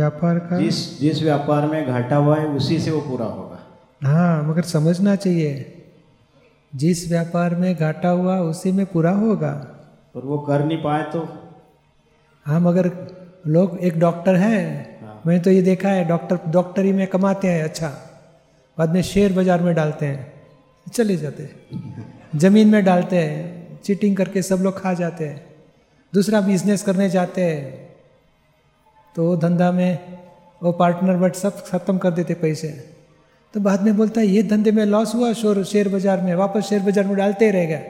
व्यापार का? जिस जिस व्यापार में घाटा हुआ है उसी से वो पूरा होगा। हाँ मगर समझना चाहिए जिस व्यापार में घाटा हुआ उसी में पूरा होगा। पर वो कर नहीं पाए तो? हाँ मगर लोग एक डॉक्टर है हाँ। मैंने तो ये देखा है डॉक्टर डॉक्टरी में कमाते हैं अच्छा। बाद में शेयर बाज़ार में डालते हैं चले जाते हैं। ज़मीन में डालते हैं चीटिंग करके सब लोग खा जाते हैं। दूसरा बिज़नेस करने जाते हैं। तो वो धंधा में वो पार्टनर बट सब खत्म कर देते पैसे। तो बाद में बोलता है, ये धंधे में लॉस हुआ, शोर, शेयर बाज़ार में वापस शेयर बाज़ार में डालते ही रहेगा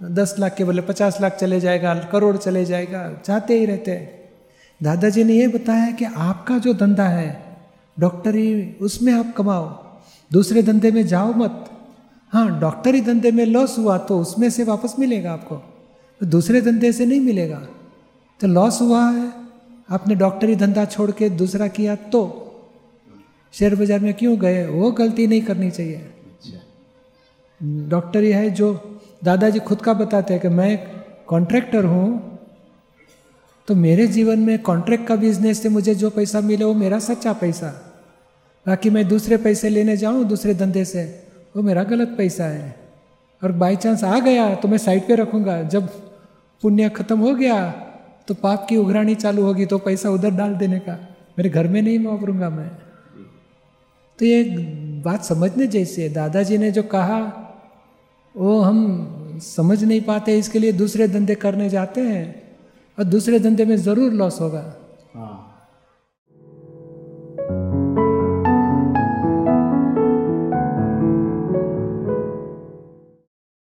दस लाख के बोले पचास लाख चले जाएगा, करोड़ चले जाएगा, चाहते ही रहते हैं। दादाजी ने ये बताया कि आपका जो धंधा है डॉक्टरी उसमें आप कमाओ, दूसरे धंधे में जाओ मत। हाँ डॉक्टरी धंधे में लॉस हुआ तो उसमें से वापस मिलेगा आपको तो दूसरे धंधे से नहीं मिलेगा। तो लॉस हुआ है आपने डॉक्टरी धंधा छोड़ के दूसरा किया तो? शेयर बाज़ार में क्यों गए? वो गलती नहीं करनी चाहिए। डॉक्टरी है जो दादाजी खुद का बताते हैं कि मैं कॉन्ट्रैक्टर हूँ तो मेरे जीवन में कॉन्ट्रैक्ट का बिज़नेस से मुझे जो पैसा मिले वो मेरा सच्चा पैसा। बाकी मैं दूसरे पैसे लेने जाऊँ, दूसरे धंधे से, वो मेरा गलत पैसा है। और बाई चांस आ गया तो मैं साइड पे रखूँगा। जब पुण्य खत्म हो गया तो पाप की उघरानी चालू होगी तो पैसा उधर डाल देने का। मेरे घर में नहीं वापरूँगा मैं। तो ये बात समझने जैसी है। दादाजी ने जो कहा, वो हम समझ नहीं पाते, इसके लिए दूसरे धंधे करने जाते हैं और दूसरे धंधे में ज़रूर लॉस होगा।